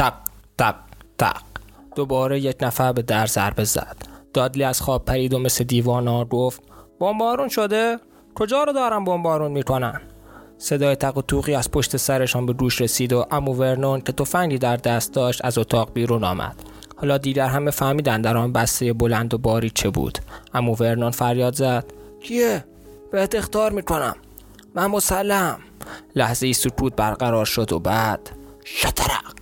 تق تق تق. دوباره یک نفر به در ضربه زد. دادلی از خواب پرید و مثل دیوانا گفت بمبارون شده؟ کجا رو دارم بمبارون می‌کنن؟ صدای تق و توقی از پشت سرشان به گوش رسید و امو ورنون که تفنگی در دست داشت از اتاق بیرون آمد. حالا دیگر همه فهمیدن در آن بسته بلند و باری چه بود. امو ورنون فریاد زد کیه؟ بهت اختار می‌کنم. من مسلم. لحظه ای سکوت برقرار شد و بعد شترق.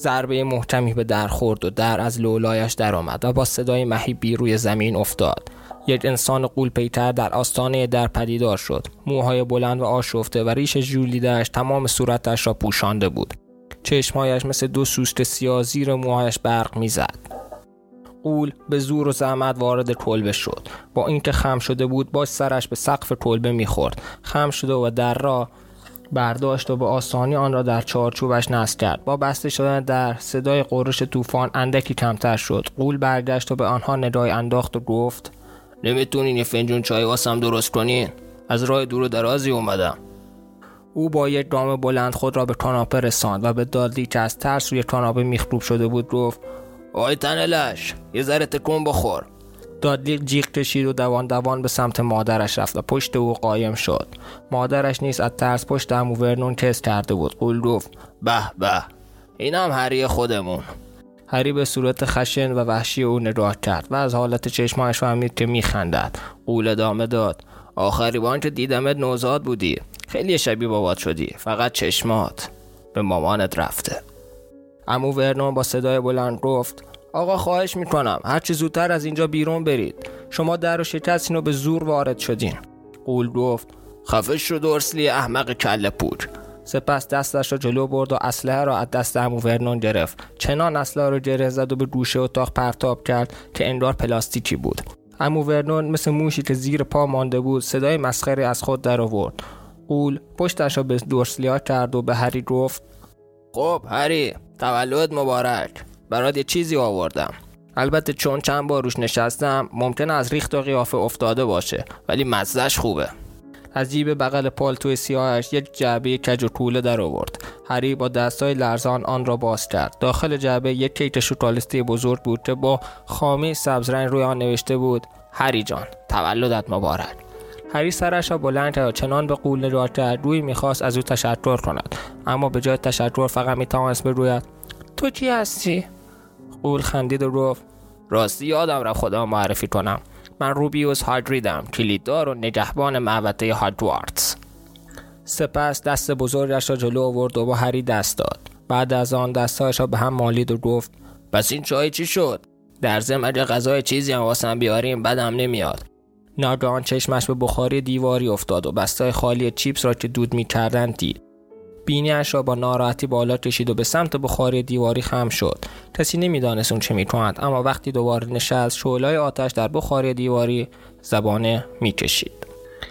ضربه محکمی به در خورد و در از لولایش درآمد و با صدای مهیبی روی زمین افتاد. یک انسان قولپیتر در آستانه در پدیدار شد. موهای بلند و آشفته و ریش ژولیدهاش تمام صورتش را پوشانده بود. چشمهایش مثل دو سوست سیاه زیر موهایش برق می‌زد. قول به زور و زحمت وارد کلبه شد. با اینکه خم شده بود باش سرش به سقف کلبه می‌خورد. خم شده و در را برداشت و به آسانی آن را در چارچوبش نصب کرد. با بسته شدن در صدای قرش طوفان اندکی کمتر شد. قول برگشت و به آنها ندای انداخت و گفت نمی‌تونین یه فنجون چای واسم درست کنین؟ از راه دور و درازی اومدم. او با یک گام بلند خود را به کاناپه رساند و به دادلی که از ترس روی کاناپه میخروب شده بود گفت آی تنلش یه ذره تکون بخور. دادلی جیغ کشید و دوان دوان به سمت مادرش رفت و پشت او قایم شد. مادرش نیز از ترس پشت امو ورنون کس کرده بود. قول گفت به به اینم هری خودمون. هری به صورت خشن و وحشی او نگاه کرد و از حالت چشمانش فهمید که میخندد. قول ادامه داد آخری بان که دیدمت نوزاد بودی. خیلی شبیه بابات شدی. فقط چشمات. به مامانت رفته. امو ورنون با صدای بلند گفت آقا خواهش می‌کنم هرچی زودتر از اینجا بیرون برید. شما در و شکستین و به زور وارد شدین. قول گفت خفه شو دورسلی احمق کله پور. سپس دستش را جلو برد و اسلحه را از دست امو ورنون گرفت. چنان اسلحه را گره زد و به گوشه اتاق پرتاب کرد که انگار پلاستیکی بود. امو ورنون مثل موشی که زیر پا مانده بود صدای مسخره از خود در آورد. قول پشتش را به دورسلیا کرد و به هری گفت خب هری تولد مبارک. برات یه چیزی آوردم. البته چون چند بار روش نشستم ممکن از ریخت و قیافه افتاده باشه ولی مزدش خوبه. از جیب بغل پالتو سیاهش یک جعبه کج و کوله در آورد. هری با دستای لرزان آن را باز کرد. داخل جعبه یک کیک شکلاتی بزرگ بود که با خامی سبز رنگ روی آن نوشته بود هری جان تولدت مبارک. هری سرش را بلند کرد چنان به قول نگاه کرد روی می‌خواست از او تشکر کند اما به جای تشکر فقط می‌توانست بگوید تو کی هستی؟ قول خندید و گفت راستی یادم را خدا معرفی کنم. من روبیوس هاگریدم کلیددار و نگهبان معبده هاگوارتس سپس دست بزرگش را جلو آورد و با هری دست داد. بعد از آن دستهایش را به هم مالید و گفت پس این چای چی شد؟ در ضمن اگه غذای چیزی هم واسم بیاریم بدم نمیاد. ناگهان چشمش به بخاری دیواری افتاد و بستای خالی چیپس را که دود می‌کردند دید. بینیش را با ناراحتی بالا کشید و به سمت بخاری دیواری خم شد. کسی نمی‌دانست اون چه می‌کند اما وقتی دوباره نشست شعلای آتش در بخاری دیواری زبانه می‌کشید.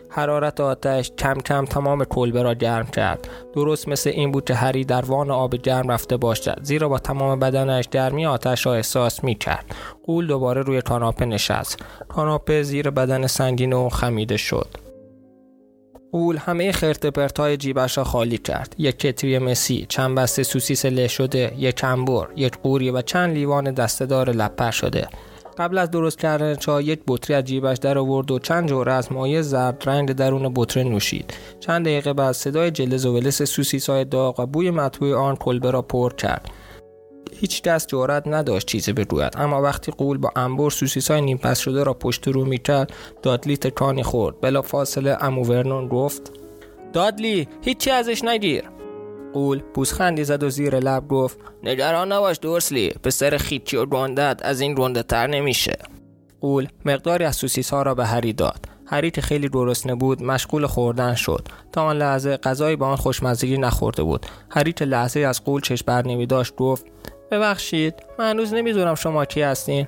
حرارت آتش کم کم تمام کلبه را گرم کرد. درست مثل این بود که هری در وان آب گرم رفته باشد زیرا با تمام بدنش گرمی آتش را احساس می کرد قول دوباره روی کاناپه نشست. کاناپه زیر بدن سنگین و خمیده شد. اول همه خرت پرتای جیبش را خالی کرد. یک کتری مسی چند بسته سوسیس له شده یک انبر یک قوری و چند لیوان دستهدار لپر شده. قبل از درست کردن چای یک بطری از جیبش در آورد و چند جوره از مایع زرد رنگ درون بطری نوشید. چند دقیقه بعد صدای جلز و ولس سوسیس های داغ و بوی مطبوع آن کلبه را پر کرد. هیچ کس جرأت نداشت چیزی بگوید. اما وقتی قول با انبر سوسیس های نیم پس شده را پشت رو می‌کرد دادلی تکانی خورد. بلا فاصله امو ورنون گفت دادلی هیچی ازش نگیر. قول پوزخندی زد و زیر لب گفت نگران نباش دورسلی پسر خیچی و گندت از این گنده تر نمیشه. قول مقداری از سوسیس ها را به هری داد. هری که خیلی گرسنه بود مشغول خوردن شد. تا آن لحظه غذایی با آن خوشمزگی نخورده بود. هری که لحظه از قول چشم بر نمی داشت گفت ببخشید من هنوز نمی‌دونم شما کی هستین.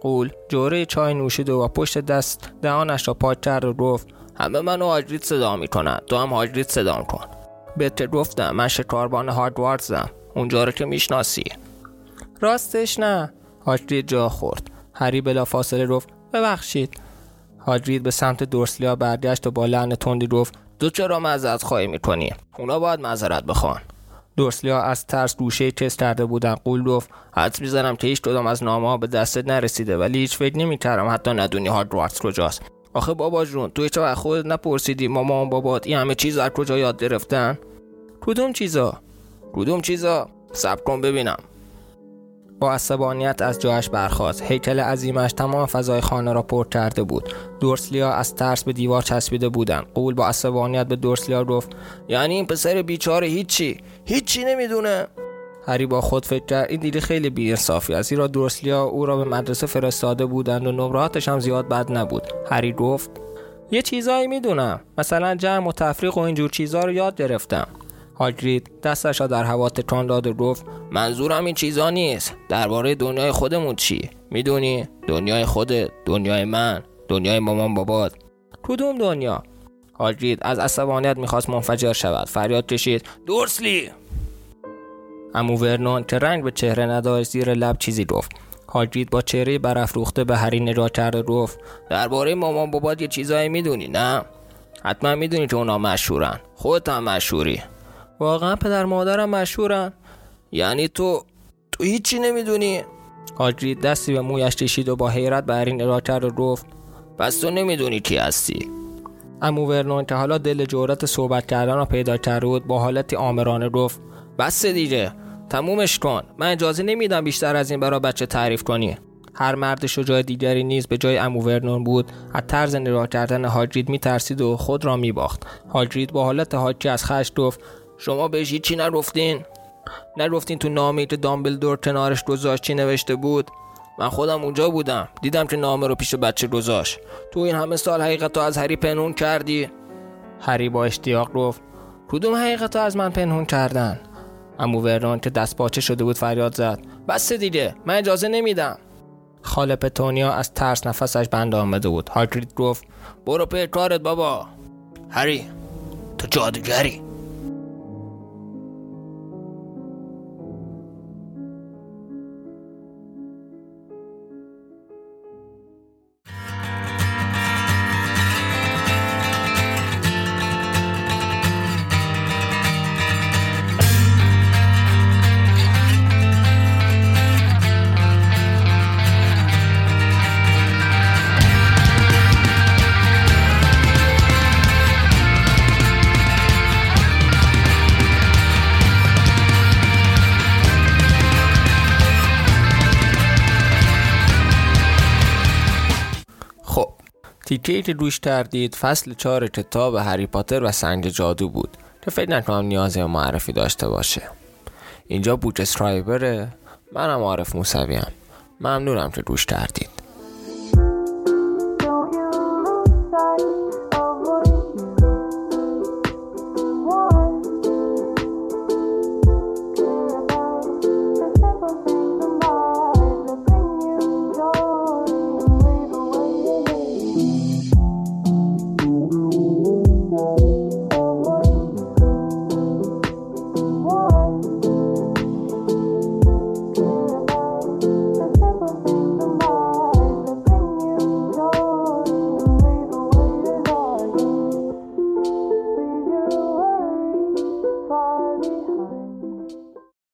قول جوره چای نوشید و پشت دست دهانش را پاک کرد و گفت همه منو هاگرید صدا می‌کنن تو هم هاگرید صدا کن. بهت گفتم من شکاربان هاگواردزم اونجا رو که می‌شناسی. راستش نه. هاگرید جا خورد. هری بلا فاصله گفت ببخشید هاگرید به سمت دورسلیا برگشت و با لحن تندی گفت تو چرا معذرت خواهی می‌کنی؟ اونا باید معذرت بخوان. دورسلیا از ترس گوشه تست کرده بودن. قول گفت حد می‌زنم که هیچ کدام از نامه ها به دستت نرسیده ولی هیچ فکر نمی‌کردم حتی ندونی هاگوارتس کجاست. آخه بابا جون توی چه خودت نپرسیدی مامان بابات این همه چیز از کجا یاد گرفتن؟ کدوم چیزا؟ کدوم چیزا؟ صبر کن ببینم. با عصبانیت از جایش برخاست. هیکل عظیمش تمام فضای خانه را پر کرده بود. دورسلیا از ترس به دیوار چسبیده بودند. قول با عصبانیت به دورسلیا گفت یعنی این پسر بیچاره هیچی؟ هیچی نمی‌دونه. هری با خود فکر کرد این دیگه خیلی بیانصافی است زیرا دورسلیا او را به مدرسه فرستاده بودند و نمراتش هم زیاد بد نبود. هری گفت یه چیزایی می‌دونم. مثلا جمع و تفریق و اینجور چیزها رو یاد گرفتم. هاگرید دستش را در هوا تکان داد و گفت منظورم این چیزا نیست. درباره دنیای خودمون چی؟ می‌دونی؟ دنیای خودت دنیای من دنیای مامان بابات. کدوم دنیا؟ هاگرید از عصبانیت می‌خواست منفجر شود. فریاد کشید دورسلی امو ورنون که رنگ به چهره نداشت زیر لب چیزی گفت. هاگرید با چهره برافروخته به هری نگاه کرد و گفت درباره مامان بابات یه چیزایی می‌دونی نه؟ حتما می‌دونی که اونا مشهورن. خودت هم مشهوری. واقعا پدر مادرم مشهورن. یعنی تو تو هیچی نمی‌دونی. هاگرید دستی به مویش کشید و با حیرت به هری نگاه کرد و گفت پس تو نمی‌دونی کی هستی. امو ورنون که حالا دل جورت صحبت کردن را پیدا کرده بود با حالتی آمرانه گفت بس دیگه تمومش کن. من اجازه نمیدم بیشتر از این برای بچه تعریف کنی. هر مرد شجاع دیگری نیز به جای امو ورنون بود از طرز نگاه کردن هاگرید میترسید و خود را میباخت. هاگرید با حالت حاکی از خشم گفت شما بهش هیچی نگفتین؟ نگفتین تو نامه که دامبلدور کنارش گذاشت چی نوشته بود؟ من خودم اونجا بودم. دیدم که نامه رو پیش بچه گذاشت. تو این همه سال حقیقت از هری پنهون کردی؟ هری با اشتیاق گفت کدوم حقیقت از من پنهون کردن؟ امو ورنون که دست باچه شده بود فریاد زد. بس دیگه من اجازه نمیدم. خاله پتونیا از ترس نفسش بند آمده بود. هاگرید گفت برو پی کارت بابا. هری تو جادوگری. تیکه که روش کردید فصل چهار کتاب هری پاتر و سنگ جادو بود که فکر نکنم نیازی معرفی داشته باشه. اینجا بوک اسکرایبره منم عارف موسویم. ممنونم که گوش کردید